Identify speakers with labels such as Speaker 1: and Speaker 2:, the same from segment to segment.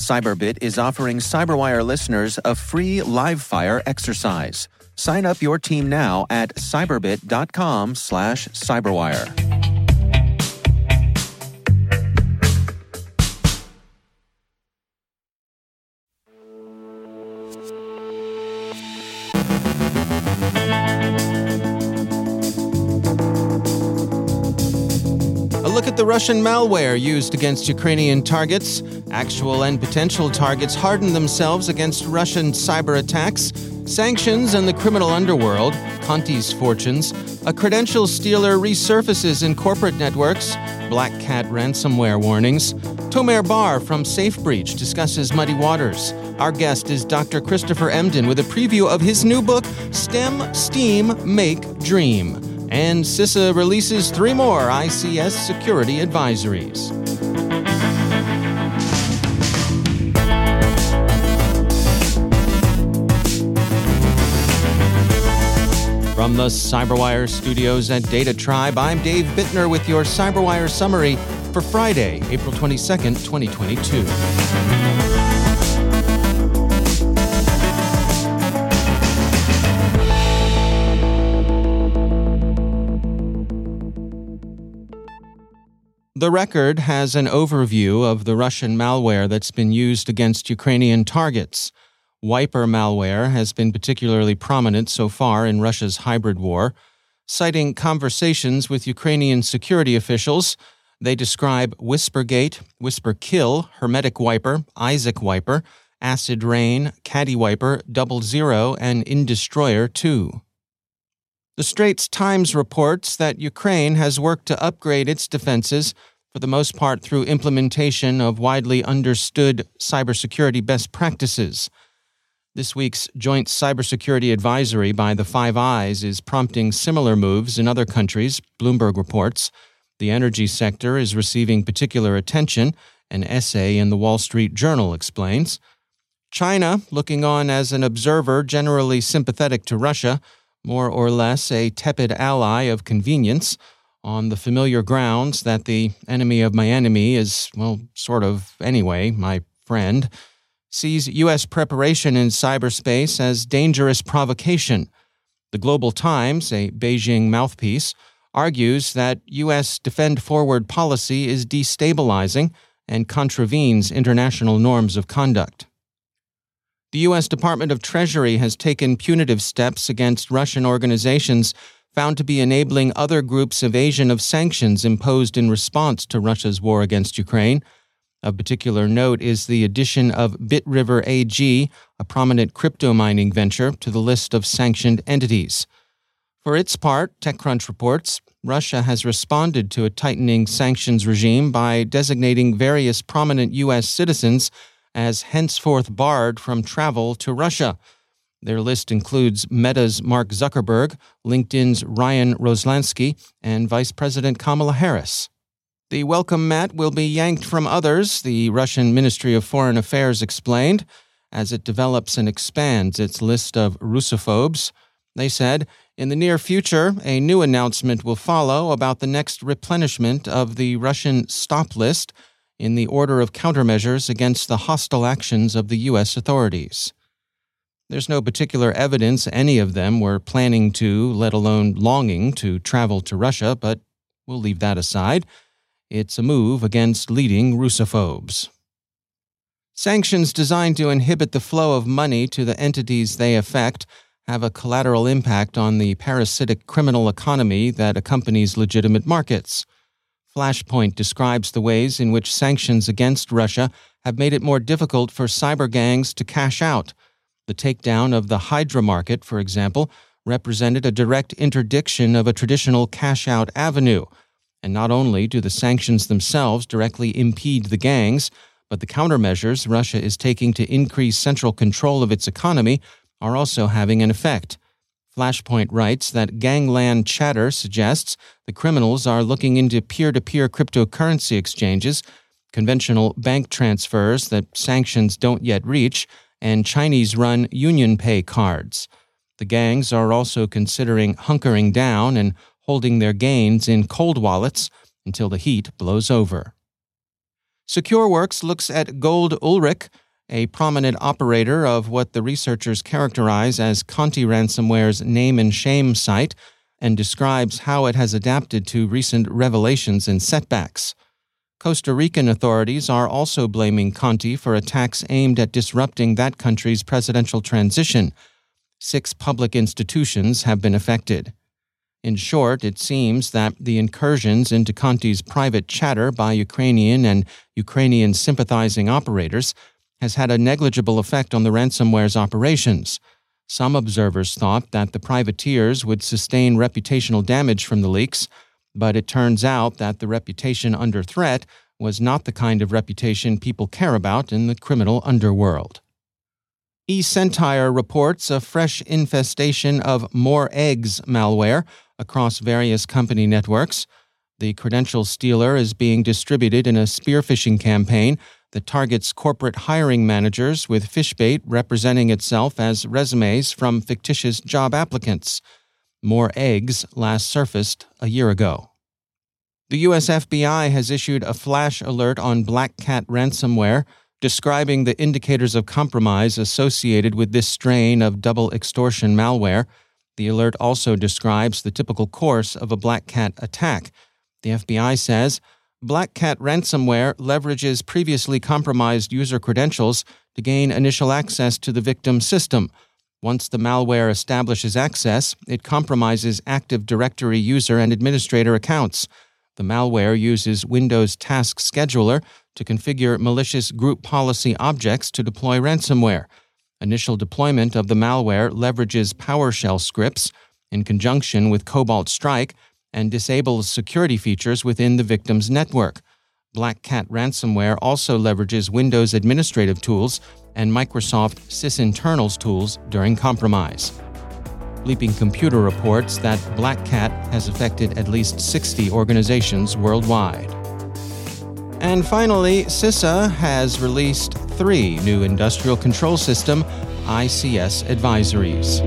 Speaker 1: Cyberbit is offering Cyberwire listeners a free live fire exercise. Sign up your team now at cyberbit.com slash cyberwire.
Speaker 2: A look at the Russian malware used against Ukrainian targets. Actual and potential targets harden themselves against Russian cyber attacks. Sanctions and the criminal underworld, Conti's fortunes. A credential stealer resurfaces in corporate networks. Black Cat ransomware warnings. Tomer Bar from SafeBreach discusses muddy waters. Our guest is Dr. Christopher Emdin with a preview of his new book, STEM, Steam, Make, Dream. And CISA releases three more ICS security advisories. From the Cyberwire studios at Data Tribe, I'm Dave Bittner with your Cyberwire summary for Friday, April 22nd, 2022. The record has an overview of the Russian malware that's been used against Ukrainian targets. Wiper malware has been particularly prominent so far in Russia's hybrid war. Citing conversations with Ukrainian security officials, they describe Whispergate, Whisperkill, Hermetic Wiper, Isaac Wiper, Acid Rain, Caddy Wiper, Double Zero, and Industroyer 2. The Straits Times reports that Ukraine has worked to upgrade its defenses for the most part through implementation of widely understood cybersecurity best practices. This week's joint cybersecurity advisory by the Five Eyes is prompting similar moves in other countries, Bloomberg reports. The energy sector is receiving particular attention, an essay in the Wall Street Journal explains. China, looking on as an observer generally sympathetic to Russia, more or less a tepid ally of convenience, on the familiar grounds that the enemy of my enemy is, well, sort of anyway, my friend, sees U.S. preparation in cyberspace as dangerous provocation. The Global Times, a Beijing mouthpiece, argues that U.S. defend forward policy is destabilizing and contravenes international norms of conduct. The U.S. Department of Treasury has taken punitive steps against Russian organizations found to be enabling other groups' evasion of sanctions imposed in response to Russia's war against Ukraine. Of particular note is the addition of BitRiver AG, a prominent crypto mining venture, to the list of sanctioned entities. For its part, TechCrunch reports, Russia has responded to a tightening sanctions regime by designating various prominent U.S. citizens as henceforth barred from travel to Russia. Their list includes Meta's Mark Zuckerberg, LinkedIn's Ryan Roslansky, and Vice President Kamala Harris. The welcome mat will be yanked from others, the Russian Ministry of Foreign Affairs explained, as it develops and expands its list of Russophobes. They said, in the near future, a new announcement will follow about the next replenishment of the Russian stop list in the order of countermeasures against the hostile actions of the U.S. authorities. There's no particular evidence any of them were planning to, let alone longing to, travel to Russia, but we'll leave that aside. It's a move against leading Russophobes. Sanctions designed to inhibit the flow of money to the entities they affect have a collateral impact on the parasitic criminal economy that accompanies legitimate markets. Flashpoint describes the ways in which sanctions against Russia have made it more difficult for cyber gangs to cash out. The takedown of the Hydra market, for example, represented a direct interdiction of a traditional cash out avenue. And not only do the sanctions themselves directly impede the gangs, but the countermeasures Russia is taking to increase central control of its economy are also having an effect. Flashpoint writes that gangland chatter suggests the criminals are looking into peer to peer cryptocurrency exchanges, conventional bank transfers that sanctions don't yet reach, and Chinese run UnionPay cards. The gangs are also considering hunkering down and holding their gains in cold wallets until the heat blows over. SecureWorks looks at Gold Ulrick a prominent operator of what the researchers characterize as Conti ransomware's name and shame site, and describes how it has adapted to recent revelations and setbacks. Costa Rican authorities are also blaming Conti for attacks aimed at disrupting that country's presidential transition. Six public institutions have been affected. In short, it seems that the incursions into Conti's private chatter by Ukrainian and Ukrainian sympathizing operators has had a negligible effect on the ransomware's operations. Some observers thought that the privateers would sustain reputational damage from the leaks, but it turns out that the reputation under threat was not the kind of reputation people care about in the criminal underworld. eSentire reports a fresh infestation of More Eggs malware across various company networks. The credential stealer is being distributed in a spear phishing campaign that targets corporate hiring managers with Fishbait representing itself as resumes from fictitious job applicants. More eggs last surfaced a year ago. The US FBI has issued a flash alert on Black Cat ransomware, describing the indicators of compromise associated with this strain of double extortion malware. The alert also describes the typical course of a Black Cat attack. The FBI says Black Cat ransomware leverages previously compromised user credentials to gain initial access to the victim system. Once the malware establishes access, it compromises Active Directory user and administrator accounts. The malware uses Windows Task Scheduler to configure malicious group policy objects to deploy ransomware. Initial deployment of the malware leverages PowerShell scripts in conjunction with Cobalt Strike and disables security features within the victim's network. Black Cat ransomware also leverages Windows administrative tools and Microsoft sysinternals tools during compromise. Bleeping Computer reports that Black Cat has affected at least 60 organizations worldwide. And finally, CISA has released three new industrial control system ICS advisories.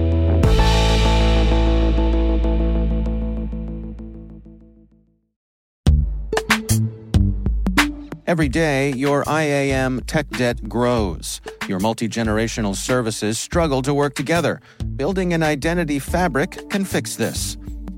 Speaker 1: Every day, your IAM tech debt grows. Your multi generational services struggle to work together. Building an identity fabric can fix this.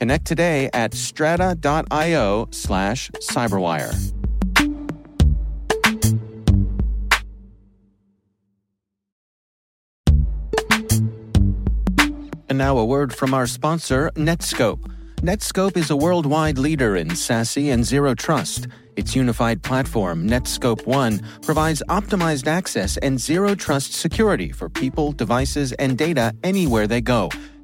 Speaker 1: Connect today at strata.io slash cyberwire. And now a word from our sponsor, Netskope. Netskope is a worldwide leader in SASE and Zero Trust. Its unified platform, Netskope One, provides optimized access and zero trust security for people, devices, and data anywhere they go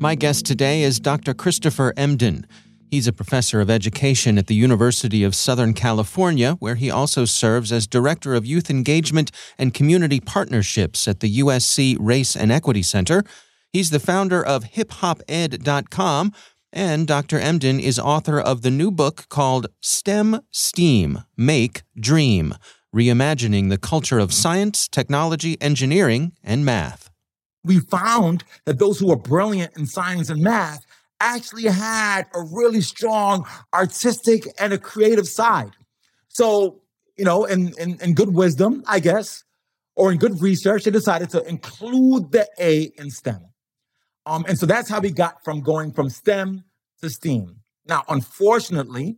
Speaker 2: My guest today is Dr. Christopher Emdin. He's a professor of education at the University of Southern California, where he also serves as Director of Youth Engagement and Community Partnerships at the USC Race and Equity Center. He's the founder of hiphoped.com, and Dr. Emdin is author of the new book called STEM STEAM Make Dream Reimagining the Culture of Science, Technology, Engineering, and Math
Speaker 3: we found that those who were brilliant in science and math actually had a really strong artistic and a creative side. So, you know, in, in, in good wisdom, I guess, or in good research, they decided to include the A in STEM. Um, and so that's how we got from going from STEM to STEAM. Now, unfortunately,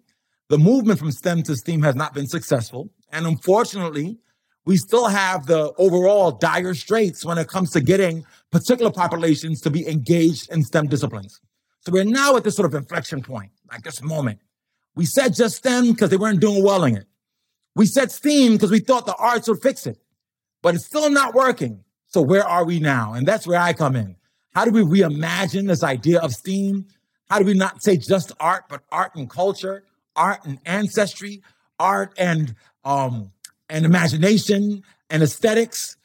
Speaker 3: the movement from STEM to STEAM has not been successful. And unfortunately, we still have the overall dire straits when it comes to getting particular populations to be engaged in STEM disciplines. So we're now at this sort of inflection point, like this moment. We said just STEM because they weren't doing well in it. We said STEAM because we thought the arts would fix it, but it's still not working. So where are we now? And that's where I come in. How do we reimagine this idea of STEAM? How do we not say just art, but art and culture, art and ancestry, art and um, and imagination and aesthetics?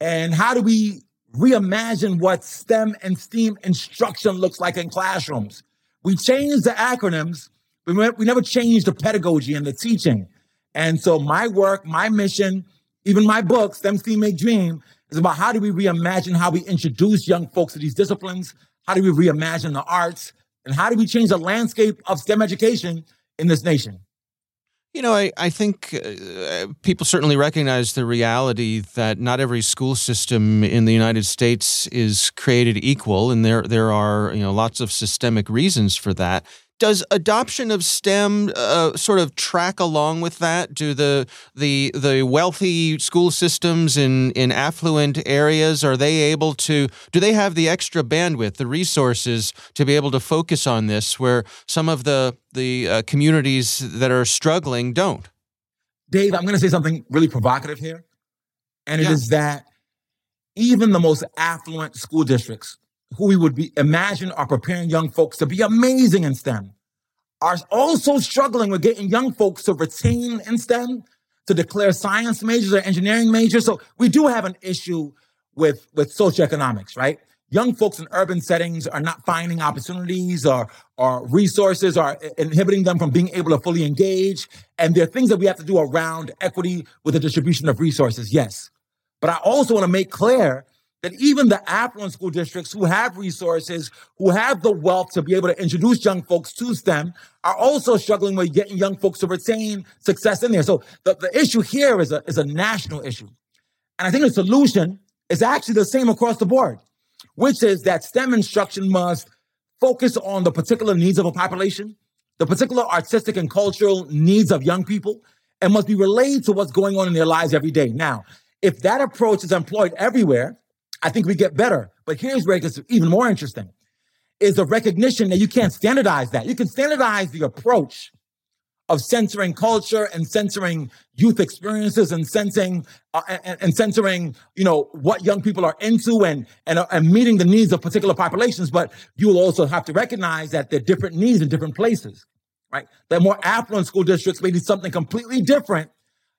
Speaker 3: And how do we reimagine what STEM and STEAM instruction looks like in classrooms? We changed the acronyms, but we never changed the pedagogy and the teaching. And so my work, my mission, even my book, STEM STEAM Make Dream, is about how do we reimagine how we introduce young folks to these disciplines? How do we reimagine the arts? And how do we change the landscape of STEM education in this nation?
Speaker 2: You know, I, I think uh, people certainly recognize the reality that not every school system in the United States is created equal, and there there are you know lots of systemic reasons for that does adoption of STEM uh, sort of track along with that? Do the the the wealthy school systems in in affluent areas are they able to? Do they have the extra bandwidth, the resources to be able to focus on this, where some of the the uh, communities that are struggling don't?
Speaker 3: Dave, I'm going to say something really provocative here, and it yeah. is that even the most affluent school districts who we would be imagine are preparing young folks to be amazing in STEM are also struggling with getting young folks to retain in STEM, to declare science majors or engineering majors. So we do have an issue with, with socioeconomics, right? Young folks in urban settings are not finding opportunities or, or resources are inhibiting them from being able to fully engage. And there are things that we have to do around equity with the distribution of resources, yes. But I also want to make clear that even the affluent school districts who have resources, who have the wealth to be able to introduce young folks to STEM, are also struggling with getting young folks to retain success in there. So the, the issue here is a, is a national issue. And I think the solution is actually the same across the board, which is that STEM instruction must focus on the particular needs of a population, the particular artistic and cultural needs of young people, and must be relayed to what's going on in their lives every day. Now, if that approach is employed everywhere, I think we get better. But here's where it gets even more interesting is the recognition that you can't standardize that. You can standardize the approach of censoring culture and censoring youth experiences and sensing uh, and, and, censoring, you know, what young people are into and, and, uh, and meeting the needs of particular populations. But you will also have to recognize that there are different needs in different places, right? That more affluent school districts may need something completely different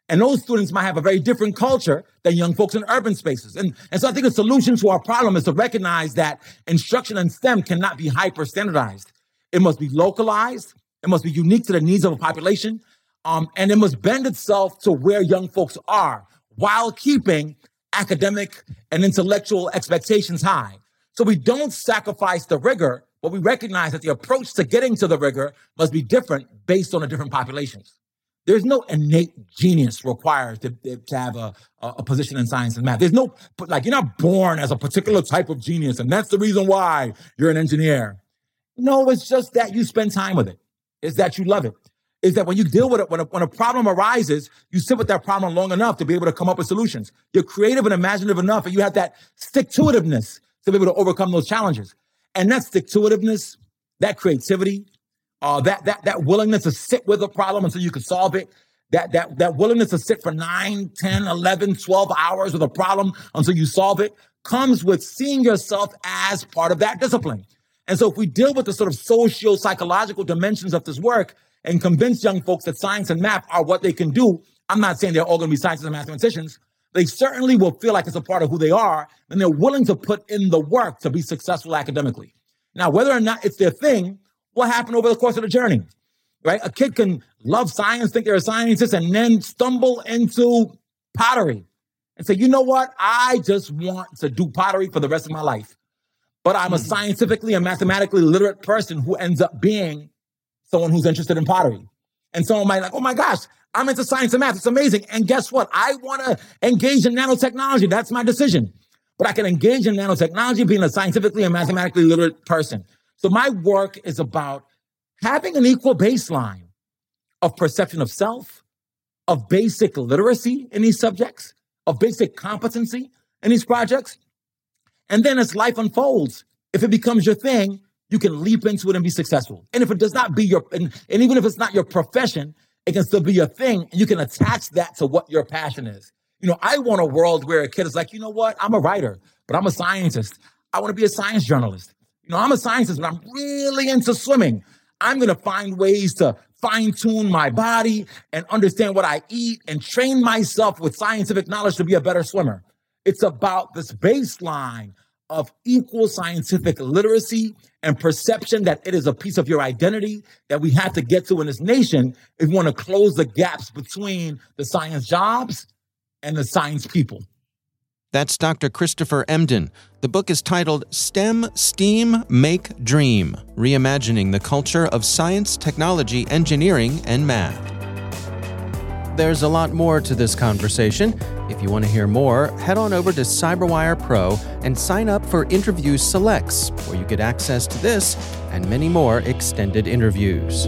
Speaker 3: and those students might have a very different culture than young folks in urban spaces. And, and so I think the solution to our problem is to recognize that instruction in STEM cannot be hyper standardized. It must be localized. It must be unique to the needs of a population. Um, and it must bend itself to where young folks are while keeping academic and intellectual expectations high. So we don't sacrifice the rigor, but we recognize that the approach to getting to the rigor must be different based on the different populations. There's no innate genius required to, to have a, a position in science and math. There's no, like, you're not born as a particular type of genius, and that's the reason why you're an engineer. No, it's just that you spend time with it. It's that you love it. Is that when you deal with it, when a, when a problem arises, you sit with that problem long enough to be able to come up with solutions. You're creative and imaginative enough, and you have that stick to itiveness to be able to overcome those challenges. And that stick to itiveness, that creativity, uh, that that that willingness to sit with a problem until you can solve it, that that that willingness to sit for 9, 10, 11, 12 hours with a problem until you solve it comes with seeing yourself as part of that discipline. And so if we deal with the sort of socio psychological dimensions of this work and convince young folks that science and math are what they can do, I'm not saying they're all going to be scientists and mathematicians. They certainly will feel like it's a part of who they are, and they're willing to put in the work to be successful academically. Now, whether or not it's their thing will happened over the course of the journey, right? A kid can love science, think they're a scientist, and then stumble into pottery and say, you know what? I just want to do pottery for the rest of my life. But I'm a mm-hmm. scientifically and mathematically literate person who ends up being someone who's interested in pottery. And someone might like, oh my gosh, I'm into science and math. It's amazing. And guess what? I want to engage in nanotechnology. That's my decision. But I can engage in nanotechnology being a scientifically and mathematically literate person. So my work is about having an equal baseline of perception of self, of basic literacy in these subjects, of basic competency in these projects. And then as life unfolds, if it becomes your thing, you can leap into it and be successful. And if it does not be your, and, and even if it's not your profession, it can still be your thing. And you can attach that to what your passion is. You know, I want a world where a kid is like, you know what? I'm a writer, but I'm a scientist. I want to be a science journalist. You know, I'm a scientist, but I'm really into swimming. I'm going to find ways to fine tune my body and understand what I eat and train myself with scientific knowledge to be a better swimmer. It's about this baseline of equal scientific literacy and perception that it is a piece of your identity that we have to get to in this nation if we want to close the gaps between the science jobs and the science people.
Speaker 2: That's Dr. Christopher Emdin. The book is titled STEM, STEAM, Make, Dream Reimagining the Culture of Science, Technology, Engineering, and Math. There's a lot more to this conversation. If you want to hear more, head on over to CyberWire Pro and sign up for Interview Selects, where you get access to this and many more extended interviews.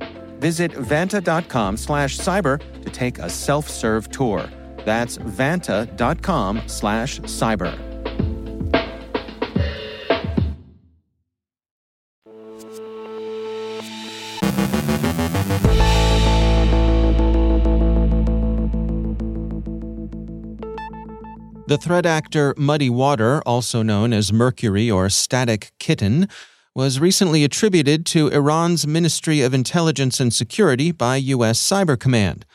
Speaker 2: Visit vanta.com slash cyber to take a self-serve tour. That's vanta.com slash cyber. The threat actor Muddy Water, also known as Mercury or Static Kitten, was recently attributed to Iran's Ministry of Intelligence and Security by U.S. Cyber Command.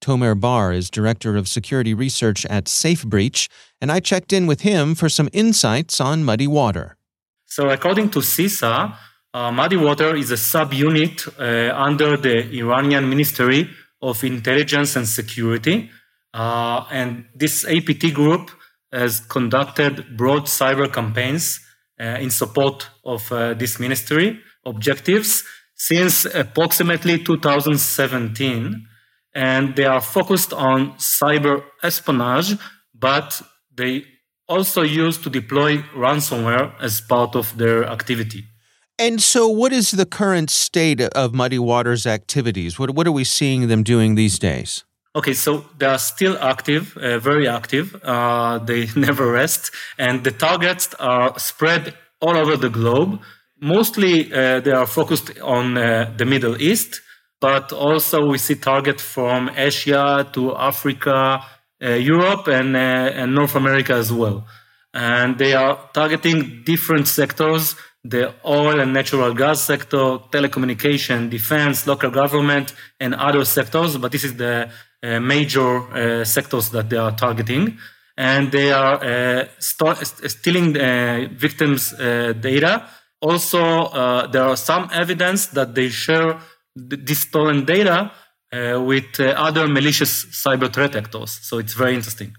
Speaker 2: Tomer Bar is Director of Security Research at SafeBreach, and I checked in with him for some insights on Muddy Water.
Speaker 4: So, according to CISA, uh, Muddy Water is a subunit uh, under the Iranian Ministry of Intelligence and Security. Uh, and this APT group has conducted broad cyber campaigns in support of uh, this ministry objectives since approximately 2017. And they are focused on cyber espionage, but they also use to deploy ransomware as part of their activity.
Speaker 2: And so, what is the current state of Muddy Waters' activities? What, what are we seeing them doing these days?
Speaker 4: Okay, so they are still active, uh, very active. Uh, they never rest, and the targets are spread all over the globe. Mostly, uh, they are focused on uh, the Middle East, but also we see targets from Asia to Africa, uh, Europe, and, uh, and North America as well. And they are targeting different sectors the oil and natural gas sector, telecommunication, defense, local government, and other sectors. But this is the major uh, sectors that they are targeting. And they are uh, st- stealing victims' data. Also, there are some evidence that they share this stolen data with other malicious cyber threat actors. So it's very interesting.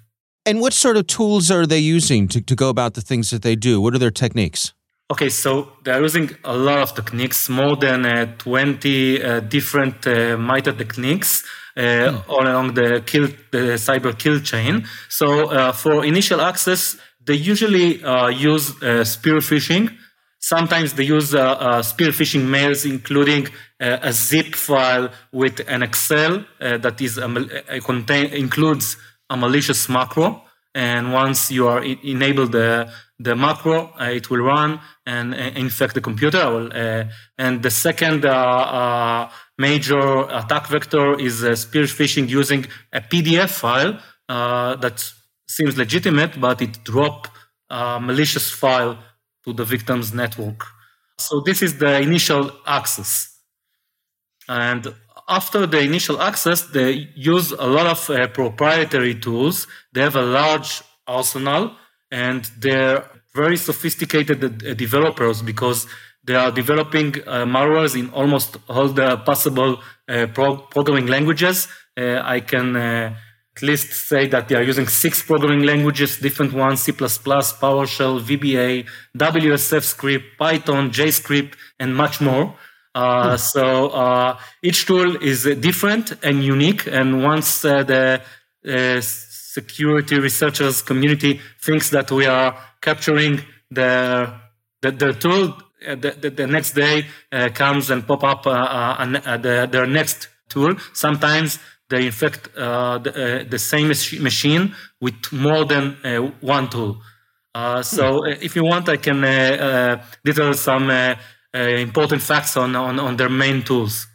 Speaker 2: And what sort of tools are they using to, to go about the things that they do? What are their techniques?
Speaker 4: Okay, so they're using a lot of techniques, more than uh, 20 uh, different uh, MITRE techniques uh, all along the kill, the cyber kill chain. So uh, for initial access, they usually uh, use spear phishing. Sometimes they use spear phishing mails, including a zip file with an Excel that is contain includes a malicious macro. And once you are enable the the macro, uh, it will run and uh, infect the computer. Uh, and the second major attack vector is spear phishing using a PDF file that seems legitimate, but it drop a malicious file to the victim's network. So this is the initial access. And after the initial access, they use a lot of uh, proprietary tools. They have a large arsenal and they're very sophisticated uh, developers because they are developing uh, malwares in almost all the possible uh, pro- programming languages. Uh, I can uh, at least say that they are using six programming languages, different ones, C++, PowerShell, VBA, WSF script, Python, JScript, and much more. Uh, so uh, each tool is different and unique. And once uh, the uh, security researchers community thinks that we are capturing the the, the tool, Uh, the, the, the, next day uh, comes and pop up uh, the, their next tool. Sometimes they infect the, the, same machine with more than one tool. so hmm. if you want, I can detail some uh, important facts on, on, on their main tools.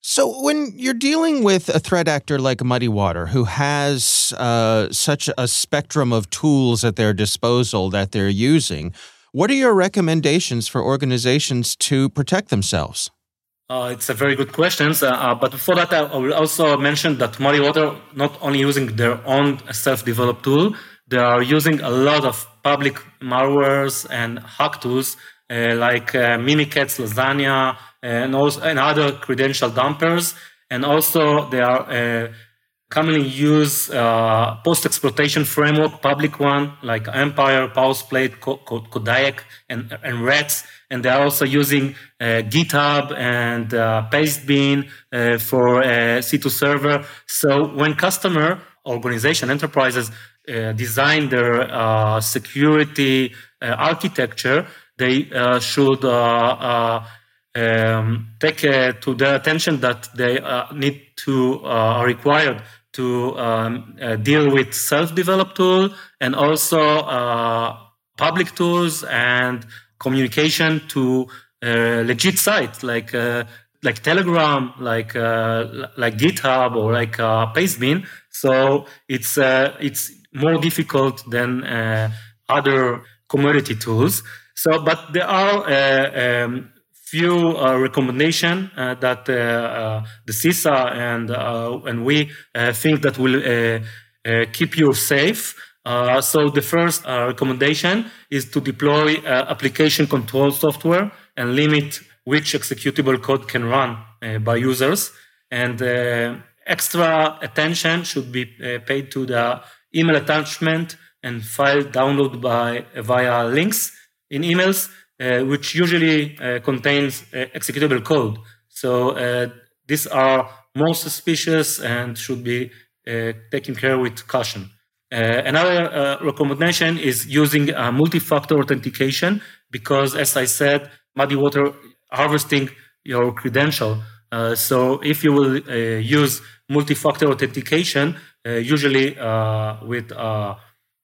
Speaker 2: So, when you're dealing with a threat actor like Muddy Water, who has uh, such a spectrum of tools at their disposal that they're using, what are your recommendations for organizations to protect themselves?
Speaker 4: Uh, it's a very good question. Uh, uh, but before that, I will also mention that Muddy Water not only using their own self-developed tool, they are using a lot of public malwares and hack tools uh, like uh, Mimikatz, LaZagne, and also and other credential dumpers. And also they are uh, commonly use uh, post-exploitation framework, public one like Empire, Powersploit, Koadic, and, and Rats. And they are also using uh, GitHub and uh, Pastebin uh, for C2 server. So when customer, organization, enterprises design their security architecture, they uh, should uh, uh, um, take to their attention that they need to are required to um, deal with self-developed tool and also public tools and communication to legit sites like like Telegram, like uh, like GitHub or like uh, Pastebin. So it's uh, it's more difficult than other commodity tools. So, but there are uh, um, few uh, recommendation uh, that the CISA and and we think that will keep you safe. Uh, so the first uh, recommendation is to deploy uh, application control software and limit which executable code can run by users. And extra attention should be paid to the email attachment and file download by via links in emails, uh, which usually uh, contains uh, executable code. So these are more suspicious and should be taken care with caution. Uh, another uh, recommendation is using uh, multi-factor authentication because, as I said, Muddy Water harvesting your credential. so if you will use multi-factor authentication, usually with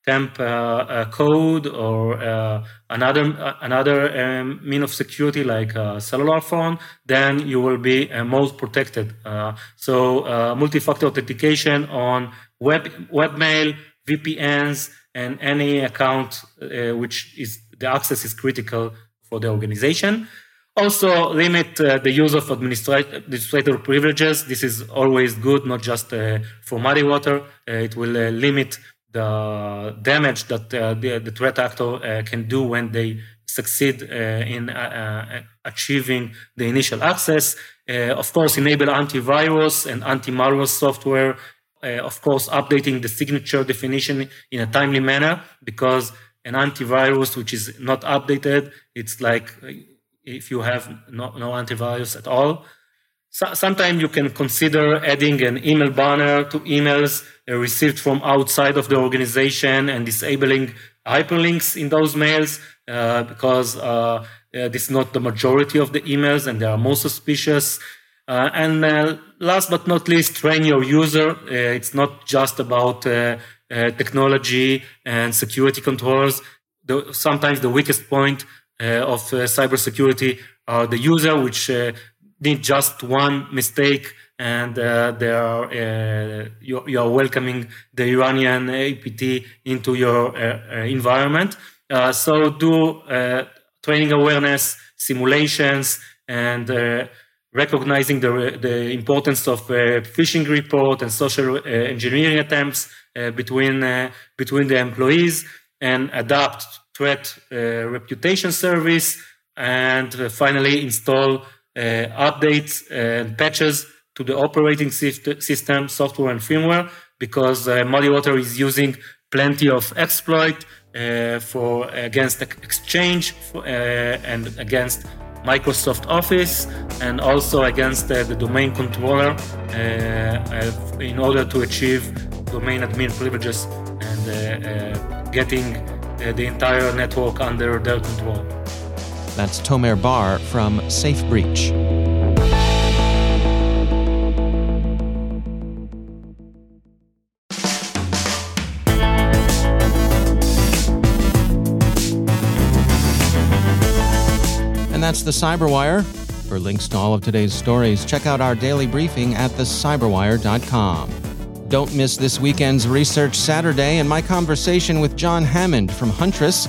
Speaker 4: temp uh, uh, code or uh, another another um, mean of security like a cellular phone, then you will be most protected. so multi-factor authentication on web webmail, VPNs, and any account which is the access is critical for the organization. Also, limit uh, the use of administrator privileges. This is always good, not just uh, for muddy water. Uh, it will limit the damage that uh, the, the, threat actor uh, can do when they succeed uh, in uh, uh, achieving the initial access. of course, enable antivirus and anti-malware software. of course, updating the signature definition in a timely manner because an antivirus which is not updated, it's like if you have no, no antivirus at all. So, sometimes you can consider adding an email banner to emails uh, received from outside of the organization and disabling hyperlinks in those mails uh, because uh, uh this is not the majority of the emails and they are more suspicious. Uh, and uh, last but not least, train your user. it's not just about technology and security controls. The, sometimes the weakest point uh, of uh, cybersecurity are the user, which uh, did just one mistake and uh, they are uh, you, you, are welcoming the Iranian APT into your uh, environment. so do training awareness, simulations, and recognizing the, the importance of phishing report and social engineering attempts between between the employees and adapt threat uh, reputation service, and uh, finally install uh, updates and patches to the operating system, software and firmware, because Muddy Water is using plenty of exploit for against Exchange for, and against Microsoft Office and also against uh, the domain controller uh, uh, in order to achieve domain admin privileges and getting uh, the entire network under their control.
Speaker 2: That's Tomer Bar from Safe Breach. And that's the Cyberwire. For links to all of today's stories, check out our daily briefing at thecyberwire.com. Don't miss this weekend's Research Saturday and my conversation with John Hammond from Huntress.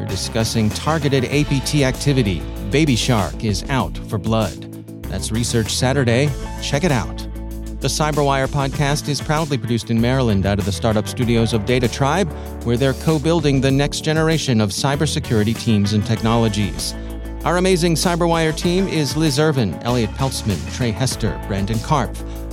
Speaker 2: We're discussing targeted APT activity. Baby Shark is out for blood. That's Research Saturday. Check it out. The Cyberwire podcast is proudly produced in Maryland out of the startup studios of Data Tribe, where they're co building the next generation of cybersecurity teams and technologies. Our amazing Cyberwire team is Liz Irvin, Elliott Peltzman, Tré Hester, Brandon Karpf,